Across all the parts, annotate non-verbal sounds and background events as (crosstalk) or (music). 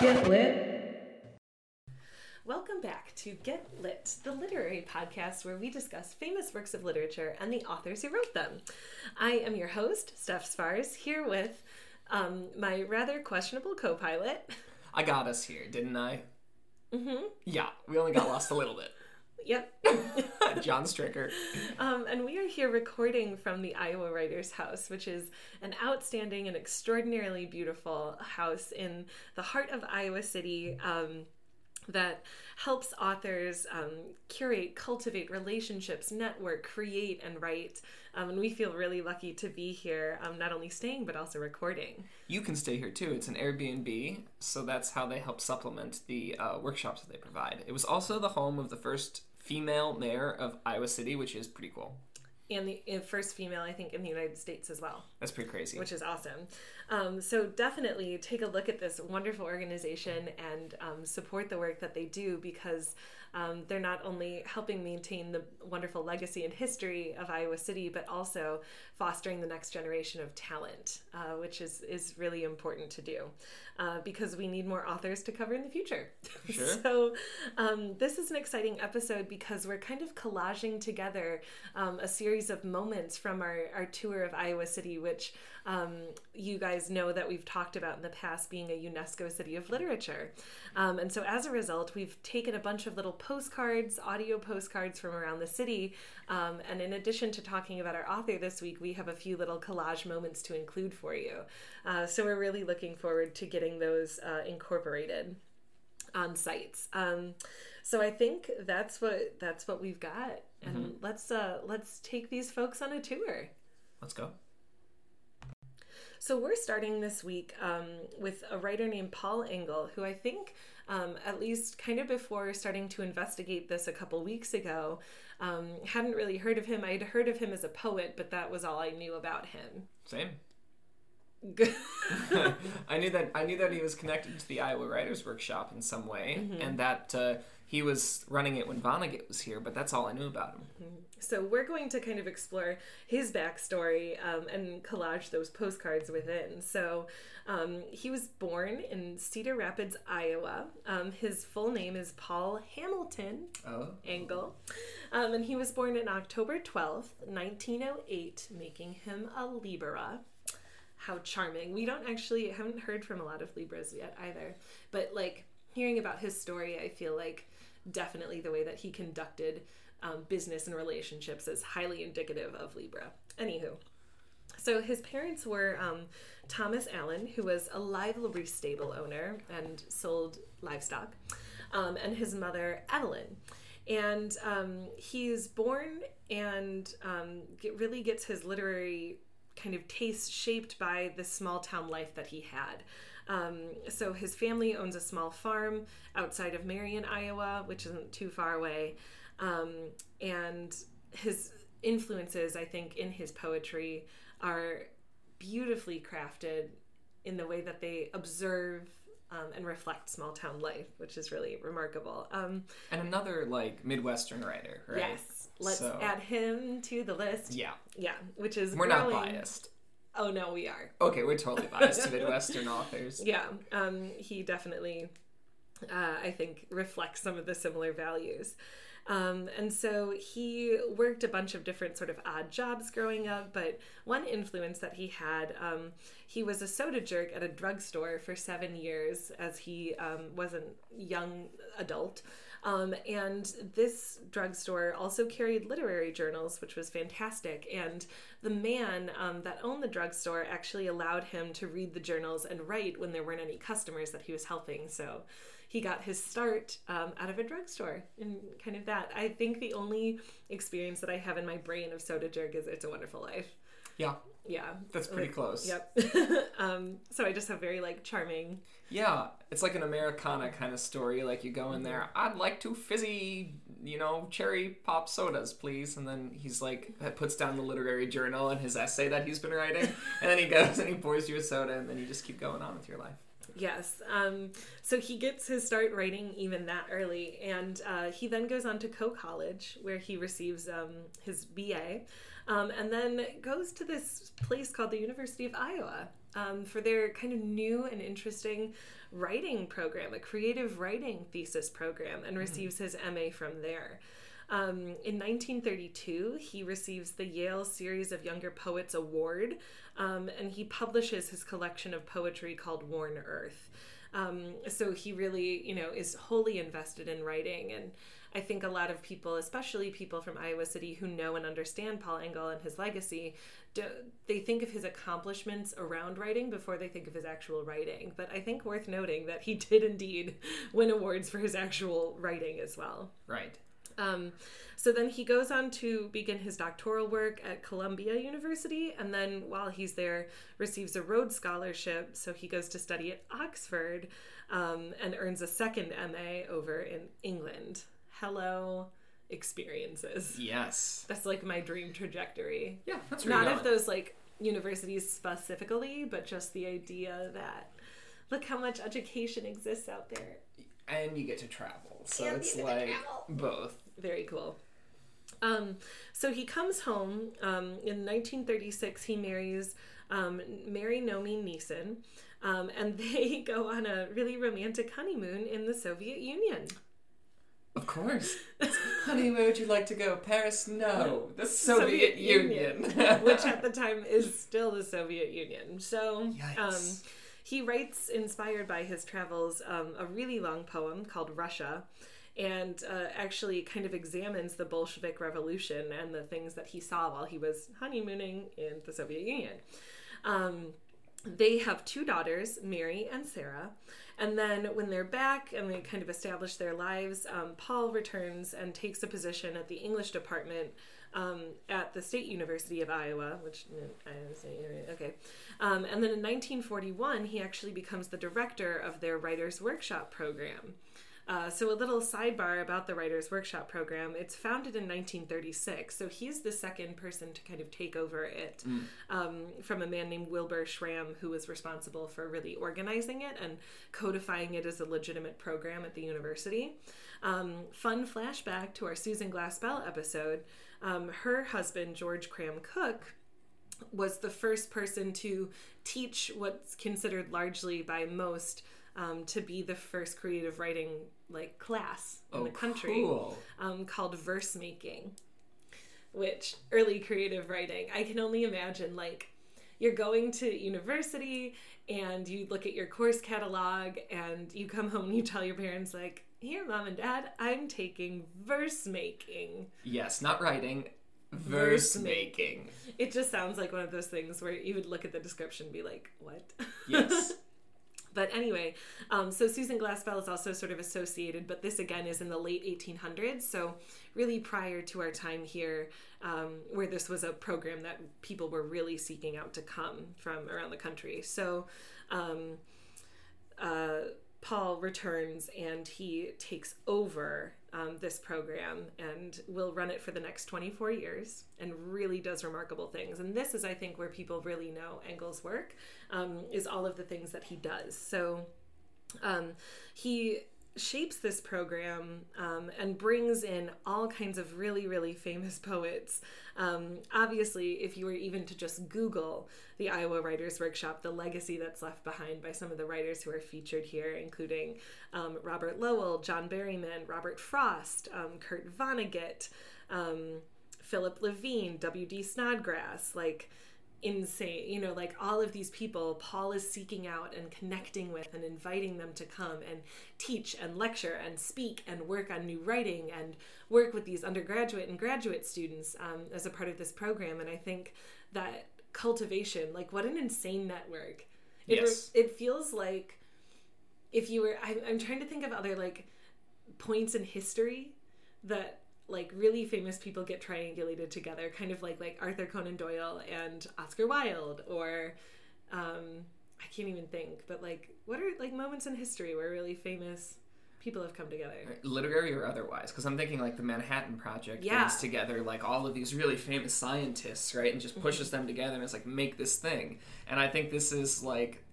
Get lit. Welcome back to Get Lit, the literary podcast where we discuss famous works of literature and the authors who wrote them. I am your host, Steph Spars, here with um, my rather questionable co pilot. I got us here, didn't I? Mm-hmm. Yeah, we only got lost a little bit. Yep. (laughs) John Stricker. Um, and we are here recording from the Iowa Writers House, which is an outstanding and extraordinarily beautiful house in the heart of Iowa City. Um, that helps authors um, curate, cultivate relationships, network, create, and write. Um, and we feel really lucky to be here, um, not only staying, but also recording. You can stay here too. It's an Airbnb, so that's how they help supplement the uh, workshops that they provide. It was also the home of the first female mayor of Iowa City, which is pretty cool. And the first female, I think, in the United States as well. That's pretty crazy. which is awesome. Um, so definitely take a look at this wonderful organization and um, support the work that they do because um, they're not only helping maintain the wonderful legacy and history of Iowa City, but also fostering the next generation of talent, uh, which is is really important to do uh, because we need more authors to cover in the future. (laughs) Sure. so um, this is an exciting episode because we're kind of collaging together um, a series of moments from our, our tour of Iowa City, which um, you guys know that we've talked about in the past being a UNESCO City of Literature. Um, and so as a result, we've taken a bunch of little postcards, audio postcards from around the city. Um, and in addition to talking about our author this week, we have a few little collage moments to include for you. Uh, so we're really looking forward to getting those uh, incorporated on sites. Um, so I think that's what that's what we've got, and let's uh, let's take these folks on a tour. Let's go. So we're starting this week um, with a writer named Paul Engle, who I think, um, at least kind of before starting to investigate this a couple weeks ago, um, hadn't really heard of him. I'd heard of him as a poet, but that was all I knew about him. Same. (laughs) I knew that I knew that he was connected to the Iowa Writers Workshop in some way, Mm-hmm. and that uh, he was running it when Vonnegut was here. But that's all I knew about him. So we're going to kind of explore his backstory um, and collage those postcards within. So um, he was born in Cedar Rapids, Iowa. Um, his full name is Paul Hamilton Oh, Engle, um, and he was born on October twelfth, nineteen oh eight, making him a Libra. How charming! We don't actually haven't heard from a lot of Libras yet either, but like hearing about his story, I feel like definitely the way that he conducted um, business and relationships is highly indicative of Libra. Anywho, so his parents were um, Thomas Allen, who was a livery stable owner and sold livestock, um, and his mother Evelyn. And um, he's born and um, get, really gets his literary kind of taste shaped by the small town life that he had. Um, so his family owns a small farm outside of Marion, Iowa, which isn't too far away. Um, and his influences, I think, in his poetry are beautifully crafted in the way that they observe um, and reflect small town life, which is really remarkable. Um, and another like Midwestern writer, right? Yes, let's So- add him to the list. Yeah, Yeah, which is we're not biased. Oh no, we are. Okay, we're totally biased to (laughs) Midwestern authors. Yeah, um, he definitely, uh, I think, reflects some of the similar values. Um, and so he worked a bunch of different sort of odd jobs growing up, but one influence that he had, um, he was a soda jerk at a drugstore for seven years as he um, was a young adult. Um, and this drugstore also carried literary journals, which was fantastic. And the man um, that owned the drugstore actually allowed him to read the journals and write when there weren't any customers that he was helping. So he got his start um, out of a drugstore and kind of that. I think the only experience that I have in my brain of Soda Jerk is It's a Wonderful Life. Yeah, Yeah. that's pretty Like, close. Yep. (laughs) um, so I just have very like charming. Yeah, it's like an Americana kind of story. Like you go in there, I'd like two fizzy, you know, cherry pop sodas, please. And then he's like, puts down the literary journal and his essay that he's been writing, (laughs) and then he goes and he pours you a soda, and then you just keep going on with your life. Yes. Um, so he gets his start writing even that early. And uh, he then goes on to Coe College, where he receives um, his BA, um, and then goes to this place called the University of Iowa. um, for their kind of new and interesting writing program, a creative writing thesis program, and receives his MA from there. Um, in 1932, he receives the Yale Series of Younger Poets Award, um, and he publishes his collection of poetry called Worn Earth. Um, so he really, you know, is wholly invested in writing. And I think a lot of people, especially people from Iowa City who know and understand Paul Engle and his legacy, do, they think of his accomplishments around writing before they think of his actual writing. But I think worth noting that he (laughs) did indeed win awards for his actual writing as well. Right. Um, so then he goes on to begin his doctoral work at Columbia University, and then while he's there, receives a Rhodes Scholarship. So he goes to study at Oxford um, and earns a second MA over in England. Hello, experiences. Yes. That's like my dream trajectory. Yeah, that's where Not you're of those like universities specifically, but just the idea that look how much education exists out there. and you get to travel. So And it's you get to like both. Very cool. Um, so he comes home um, in 1936. He marries um, Mary Nomi Neeson, um, and (laughs) they go on a really romantic honeymoon in the Soviet Union. Of course. (laughs) Honey, where would you like to go? Paris? No. The Soviet, Soviet Union. which at the time is (laughs) still the Soviet Union. So um, he writes, inspired by his travels, um, a really long poem called Russia. And uh, actually, kind of examines the Bolshevik Revolution and the things that he saw while he was honeymooning in the Soviet Union. Um, they have two daughters, Mary and Sarah. And then when they're back and they kind of establish their lives, um, Paul returns and takes a position at the English department um, at the State University of Iowa, which Iowa okay. Um, and then in 1941, he actually becomes the director of their Writers Workshop program. Uh, so, a little sidebar about the Writers Workshop program. It's founded in 1936, so he's the second person to kind of take over it um, from a man named Wilbur Schramm, who was responsible for really organizing it and codifying it as a legitimate program at the university. Um, fun flashback to our Susan Glaspell episode. Um, her husband, George Cram Cook, was the first person to teach what's considered largely by most um, to be the first creative writing like class in oh, the country cool. um, called verse making, which early creative writing. I can only imagine like you're going to university and you look at your course catalog and you come home and you tell your parents like, "Here, mom and dad, I'm taking verse making." Yes, not writing. Verse Verse making. It just sounds like one of those things where you would look at the description and be like, "What?" (laughs) Yes. But anyway, um, so Susan Glaspell is also sort of associated, but this again is in the late 1800s, so really prior to our time here, um, where this was a program that people were really seeking out to come from around the country. So um, uh, Paul returns and he takes over um, this program and will run it for the next 24 years and really does remarkable things. And this is, I think, where people really know Engle's work um, is all of the things that he does. So um, he shapes this program um, and brings in all kinds of really, really famous (laughs) poets. Um, obviously, if you were even to just Google the Iowa Writers Workshop, the legacy that's left behind by some of the writers who are featured here, including um, Robert Lowell, John Berryman, Robert Frost, um, Kurt Vonnegut, um, Philip Levine, W.D. Snodgrass, like insane you know like all of these people paul is seeking out and connecting with and inviting them to come and teach and lecture and speak and work on new writing and work with these undergraduate and graduate students um, as a part of this program and i think that cultivation like what an insane network it, Yes. it feels like if you were I'm, I'm trying to think of other like points in history that like really famous people get triangulated together kind of like like arthur conan doyle and oscar wilde or um i can't even think but like what are like moments in history where really famous people have come together Literary or otherwise, because I'm thinking like the Manhattan Project Yeah. brings together like all of these really famous scientists, right, and just pushes them together and it's like make this thing. And I think this is like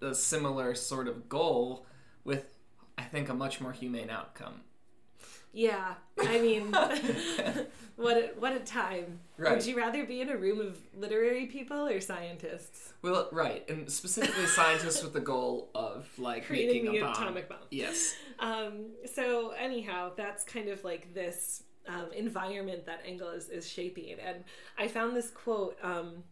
a similar sort of goal with, I think, a much more humane outcome. Yeah, I mean, (laughs) what a, what a time. Right. Would you rather be in a room of literary people or scientists? Well, right, and specifically scientists with the goal of like Creating making the a bomb. atomic bomb. Yes. Um, so anyhow, that's kind of like this um, environment that Engle is, is shaping. And I found this quote um,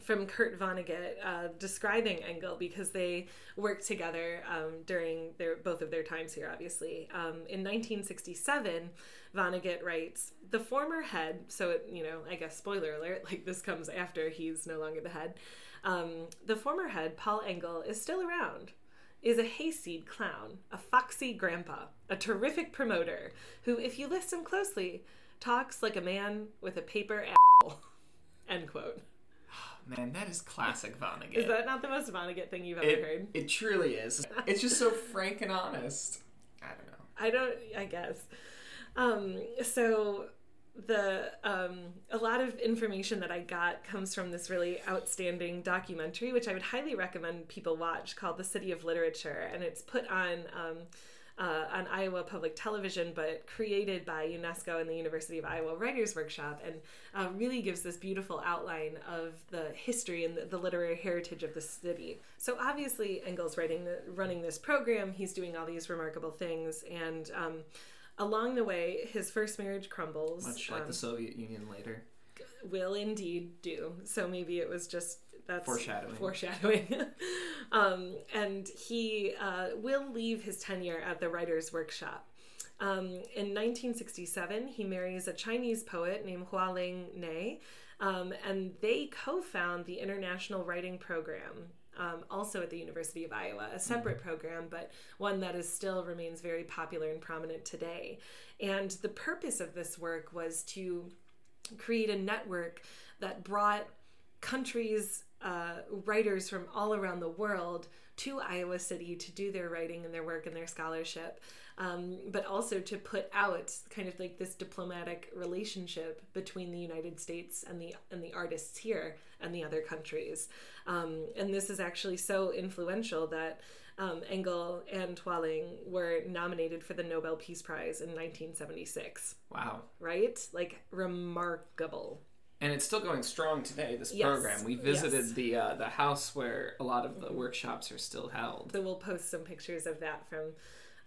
from Kurt Vonnegut uh, describing Engle because they worked together um, during their both of their times here, obviously. Um, in 1967, Vonnegut writes, "The former head, so it, you know, I guess spoiler alert, (laughs) like this comes after he's no longer the head. Um, the former head, Paul Engle, is still around." is a hayseed clown, a foxy grandpa, a terrific promoter who, if you listen closely, talks like a man with a paper apple. (laughs) End quote. Man, that is classic Vonnegut. Is that not the most Vonnegut thing you've ever it, heard? it truly is. It's just so frank and honest. I don't know. I don't. I guess. Um, so the um, a lot of information that I got comes from this really outstanding documentary, which I would highly recommend people watch, called "The City of Literature," and it's put on. Um, uh, on Iowa Public Television, but created by UNESCO and the University of Iowa Writers Workshop, and uh, really gives this beautiful outline of the history and the, the, literary heritage of the city. So obviously, Engle's writing the, running this program. He's doing all these remarkable things, and um, along the way, his first marriage crumbles. Much like um, the Soviet Union later. Will indeed do. So maybe it was just that's Foreshadowing. Foreshadowing. (laughs) um, and he uh, will leave his tenure at the Writers' Workshop. Um, in 1967, he marries a Chinese poet named Hualing Nieh, um, and they co found the International Writing Program. Um, also at the University of Iowa, a separate program, but one that is still remains very popular and prominent today. And the purpose of this work was to create a network that brought countries uh, writers from all around the world to Iowa City to do their writing and their work and their scholarship, um, but also to put out kind of like this diplomatic relationship between the United States and the and the artists here and the other countries. Um, and this is actually so influential that um, Engle and Hualing were nominated for the Nobel Peace Prize in 1976. Wow. Right? Like remarkable. And it's still going strong today. This Yes. program. We visited Yes. the uh, the house where a lot of the workshops are still held. So we'll post some pictures of that from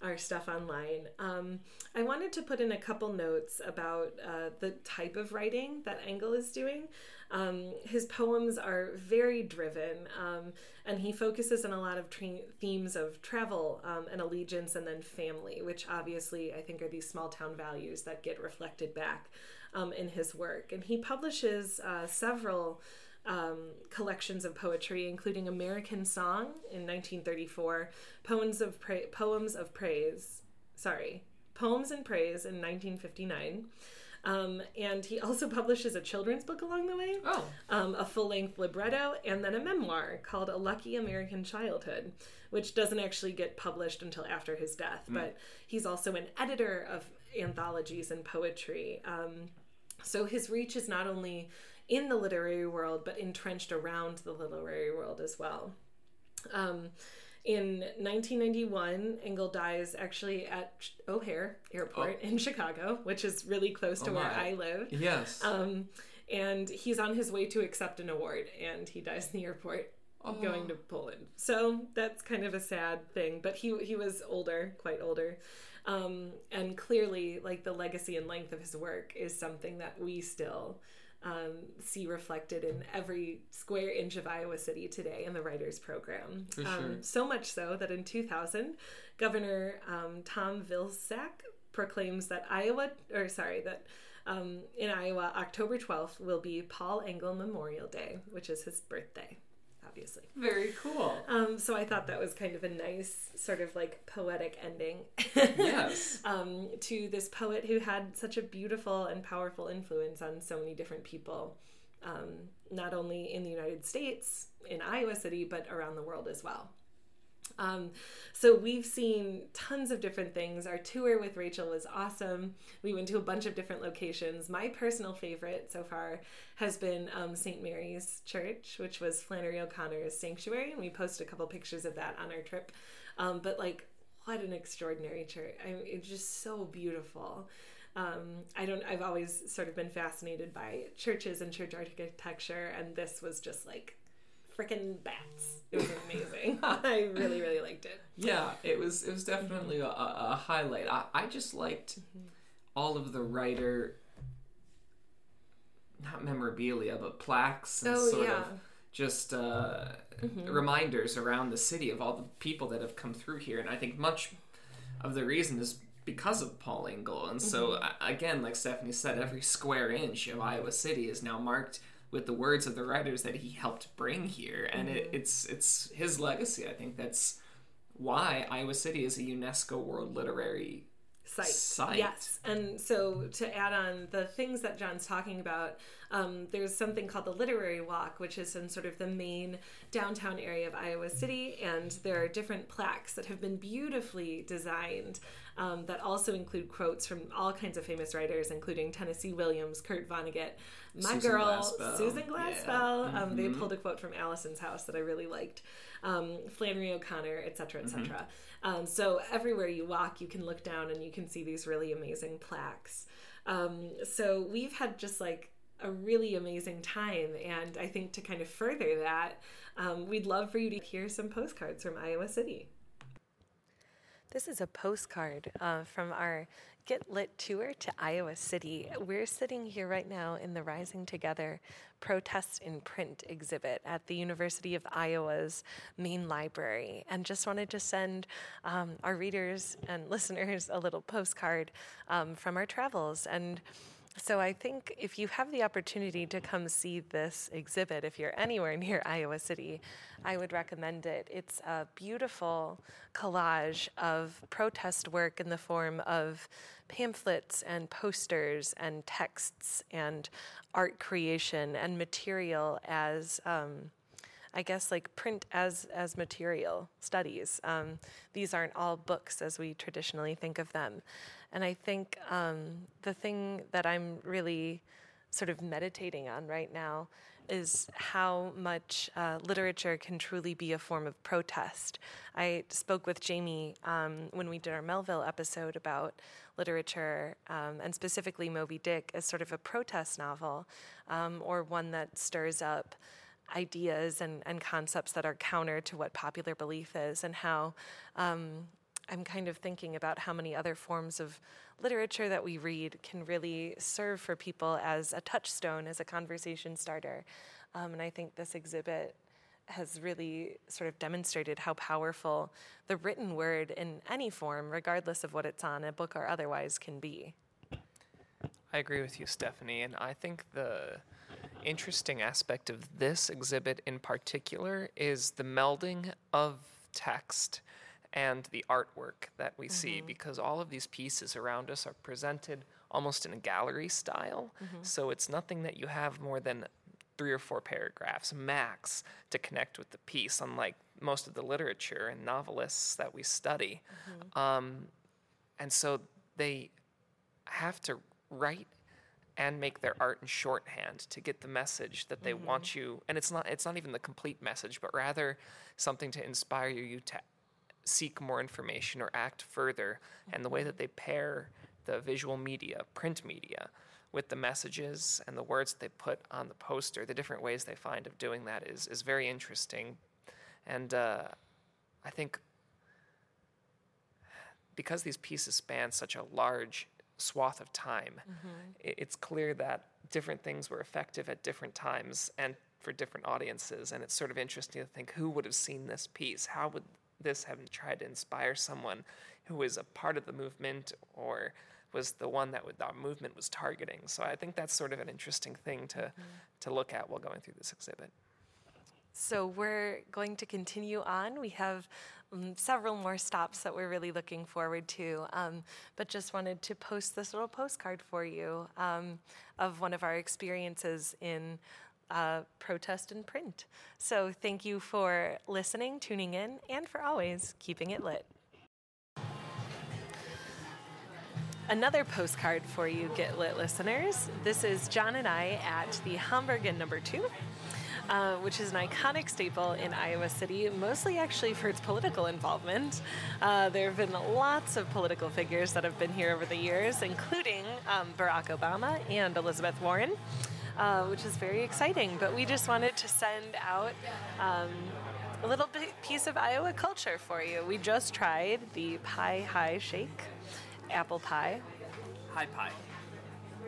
our stuff online. Um, I wanted to put in a couple notes about uh, the type of writing that Engle is doing. Um, his poems are very driven, um, and he focuses on a lot of tra- themes of travel um, and allegiance and then family, which obviously I think are these small town values that get reflected back um, in his work. And he publishes uh, several um, collections of poetry, including American Song in 1934, Poems of pra- Poems of Praise, sorry, Poems and Praise in 1959. Um, and he also (laughs) publishes a children's book along the way, Oh, um, a full length libretto, and then a memoir called A Lucky American Childhood, which doesn't actually get published until after his death. But he's also an editor of anthologies and poetry. Um, so his reach is not only in the literary world, but entrenched around the literary world as well. Um, in 1991, Engle dies actually at O'Hare Airport in Chicago, which is really close to Oh where. I live. yes. Um, and he's on his way to accept an award, and he dies in the airport going to Poland. So that's kind of a sad thing. But he he was older, quite older, um, and clearly, like the legacy and length of his work is something that we still um, see reflected in every square inch of Iowa City today in the writers program. Um, so much so that in 2000, Governor um, Tom Vilsack proclaims that Iowa, or sorry, that um, in Iowa, October 12th will be Paul Engle Memorial Day, which is his birthday, obviously. Very cool. Um, so I thought that was kind of a nice, sort of like poetic ending. Yes. (laughs) um, to this poet who had such a beautiful and powerful influence on so many different people, um, not only in the United States, in Iowa City, but around the world as well. Um, so we've seen tons of different things. Our tour with Rachel was awesome. We went to a bunch of different locations. My personal favorite so far has been um, St. Mary's Church, which was Flannery O'Connor's sanctuary, and we posted a couple pictures of that on our trip. Um, but like, what an extraordinary church. I mean, it's just so beautiful. Um, I don't. I've always sort of been fascinated by churches and church architecture, and this was just like freaking bats. It was amazing. (laughs) I really, really liked it. Yeah, it was. It was definitely a, a highlight. I, I just liked Mm-hmm. all of the writer, not memorabilia, but plaques and Oh, sort yeah. of just uh, Mm-hmm. reminders around the city of all the people that have come through here. And I think much of the reason is because of Paul Engle. And so, Mm-hmm. again, like Stephanie said, every square inch of Iowa City is now marked with the words of the writers that he helped bring here. And Mm-hmm. it's it's his legacy. I think that's why Iowa City is a UNESCO World Literary site. Site. Yes. And so to add on the things that John's talking about, um, there's something called the Literary Walk, which is in sort of the main downtown area of Iowa City. And there are different plaques that have been beautifully designed um, that also include quotes from all kinds of famous writers, including Tennessee Williams, Kurt Vonnegut, my Susan girl, Glaspell. Susan Yeah. Glaspell. Um, they pulled a quote from Alison's House that I really liked. Um, Flannery O'Connor, etc., cetera, et cetera. Um, so everywhere you walk, you can look down and you can see these really amazing plaques. Um, so we've had just like a really amazing time, and I think to kind of further that, um, we'd love for you to hear some postcards from Iowa City. This is a postcard uh, from our Get Lit tour to Iowa City. We're sitting here right now in the Rising Together Protest in Print exhibit at the University of Iowa's main library, and just wanted to send um, our readers and (laughs) listeners a little postcard um, from our travels. And so I think if you have the opportunity to come see this exhibit, if you're anywhere (laughs) near Iowa City, I would recommend it. It's a beautiful collage of protest work in the form of pamphlets and posters and texts and art creation and material as um, I guess like print as as material studies. Um, these aren't all books as we traditionally think of them, and I think um, the thing that I'm really sort of meditating on right now is how much uh, literature can truly be a form of protest. I spoke with Jamie um, when we did our Melville episode about literature, um, and specifically Moby Dick, as sort of a protest novel um, or one that stirs up ideas and, and concepts that are counter to what popular belief is, and how um, I'm kind of thinking about how many other forms of literature that we read can really serve for people as a touchstone, as a conversation starter. Um, and I think this exhibit has really sort of demonstrated how powerful the written word in any form, regardless of what it's on, a book or otherwise, can be. I agree with you, Stephanie, and I think the interesting aspect of this exhibit in particular is the melding of text and the artwork that we see mm-hmm. because all of these pieces around us are presented almost in a gallery style. Mm-hmm. So it's nothing that you have more than three or four paragraphs max to connect with the piece, unlike most of the literature and novelists that we study. Mm-hmm. Um, and so they have to write and make their art in shorthand to get the message that they want you and it's not it's not even the complete message but rather something to inspire you to seek more information or act further. And the way that they pair the visual media print media with the messages and the words that they put on the poster the different ways they find of doing that is is very interesting. And uh, i think because these pieces span such a large swath of time, mm-hmm. i- it's clear that different things were effective at different times and for different audiences. And it's sort of interesting to think who would have seen this piece? How would this have tried to inspire someone who was a part of the movement or was the one that would, that movement was targeting? So I think that's sort of an interesting thing to, mm-hmm. to look at while going through this exhibit. So we're going to continue on. We have several more stops that we're really looking forward to, um, but just wanted to post this little postcard for you um, of one of our experiences in uh, protest and print. So thank you for listening, tuning in, and for always keeping it lit. Another postcard for you, Get Lit listeners. This is John and I at the Hamburg Inn number two. Uh, which is an iconic staple in Iowa City, mostly actually for its political involvement. Uh, there have been lots of political figures that have been here over the years, including um, Barack Obama and Elizabeth Warren. Uh, which is very exciting. But we just wanted to send out um, a little piece of Iowa culture for you. We just tried the Pie High Shake apple pie. High pie.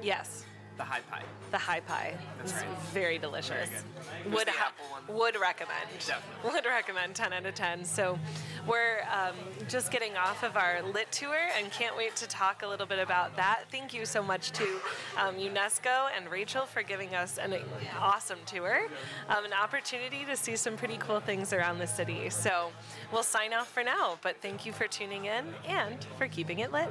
Yes, The high pie. the high pie. That's It's right. very delicious. good. Would ha- would recommend. Definitely. (laughs) Would recommend 10 out of 10. So we're um, just getting off of our lit tour and can't wait to talk a little bit about that. Thank you so much to um, UNESCO and Rachel for giving us an awesome tour, um, an opportunity to see some pretty cool things around the city. So we'll sign off for now, but thank you for tuning in and for keeping it lit.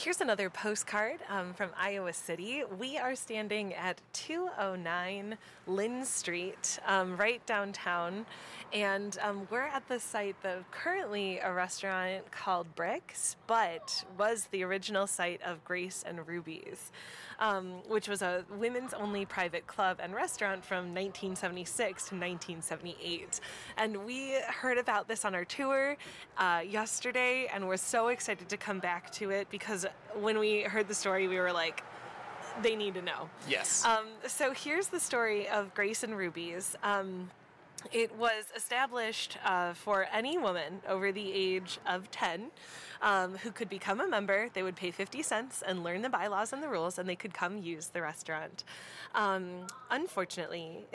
Here's another postcard um, from Iowa City. We are standing at 209 Linn Street, um, right downtown, and um, we're at the site of currently a restaurant called Bricks, but was the original site of Grace and Ruby's, um, which was a women's only private club and restaurant from 1976 to 1978. And we heard about this on our tour uh, yesterday, and we're so excited to come back to it because when we heard the story, we were like, they need to know. Yes. Um, so here's the story of Grace and Ruby's. Um, it was established uh, for any woman over the age of 10 um, who could become a member. They would pay 50 cents and learn the bylaws and the rules, and they could come use the restaurant. Um, unfortunately,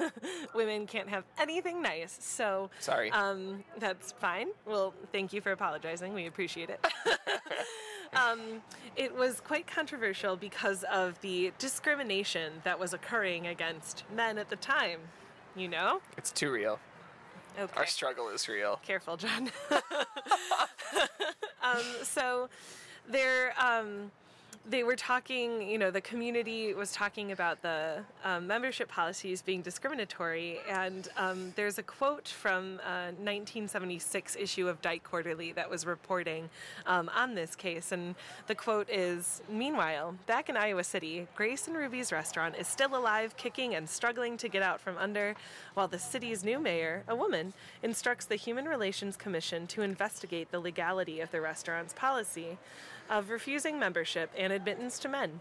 (laughs) women can't have anything nice, so Sorry. um, that's fine. Well, thank you for apologizing. We appreciate it. (laughs) (laughs) um, it was quite controversial because of the discrimination that was occurring against men at the time. You know? it's too real. Okay. Our struggle is real. Careful, John. (laughs) um, so there, um, they were talking, you know, the community was talking about the um, membership policies being discriminatory. And um, there's a quote from a 1976 issue of Dyke Quarterly that was reporting um, on this case. And the quote is Meanwhile, back in Iowa City, Grace and Ruby's restaurant is still alive, kicking and struggling to get out from under, while the city's new mayor, a woman, instructs the Human Relations Commission to investigate the legality of the restaurant's policy of refusing membership and admittance to men.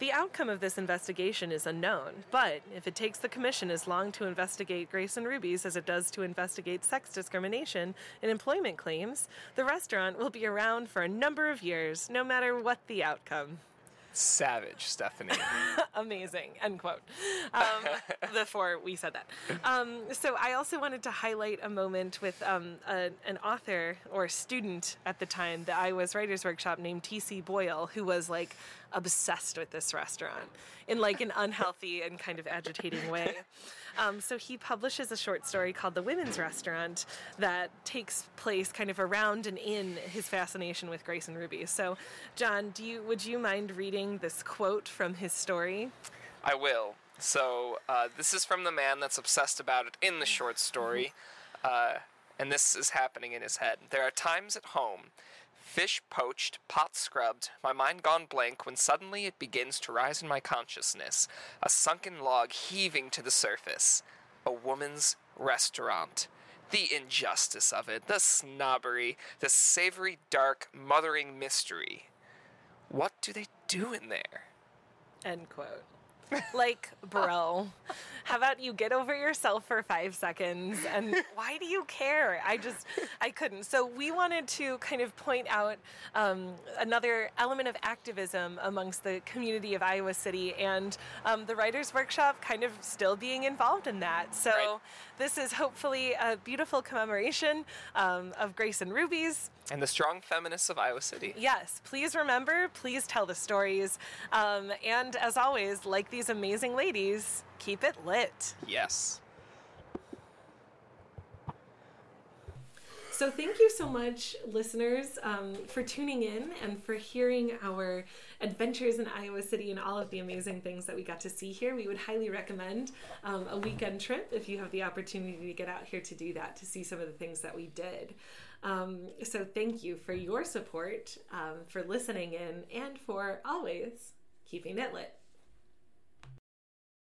The outcome of this investigation is unknown, but if it takes the commission as long to investigate Grace and Ruby's as it does to investigate sex discrimination and employment claims, the restaurant will be around for a number of years, no matter what the outcome. Savage, Stephanie. (laughs) Amazing. End quote. Um, (laughs) before we said that. Um, so I also wanted to highlight a moment with um, a, an author or student at the time, the Iowa's Writers Workshop, named T.C. Boyle, who was like obsessed with this restaurant in like an unhealthy and kind of agitating way. (laughs) Um, so he publishes a short story called The Women's Restaurant that takes place kind of around and in his fascination with Grace and Ruby. So, John, do you would you mind reading this quote from his story? I will. So uh, this is from the man that's obsessed about it in the short story, uh, and this is happening in his head. There are times at home, fish poached, pot scrubbed, my mind gone blank, when suddenly it begins to rise in my consciousness, a sunken log heaving to the surface. A woman's restaurant. The injustice of it, the snobbery, the savory, dark, mothering mystery. What do they do in there? End quote. (laughs) Like, bro, how about you get over yourself for five seconds? And (laughs) why do you care? I just, I couldn't. So, we wanted to kind of point out um, another element of activism amongst the community of Iowa City and um, the Writers' Workshop kind of still being involved in that. So, Right. this is hopefully a beautiful commemoration um, of Grace and Ruby's. And the strong feminists of Iowa City. Yes, please remember, please tell the stories. Um, and as always, like these amazing ladies, keep it lit. Yes. So, thank you so much, listeners, um, for tuning in and for hearing our adventures in Iowa City and all of the amazing things that we got to see here. We would highly recommend um, a weekend trip if you have the opportunity to get out here to do that, to see some of the things that we did. Um, so, thank you for your support, um, for listening in, and for always keeping it lit.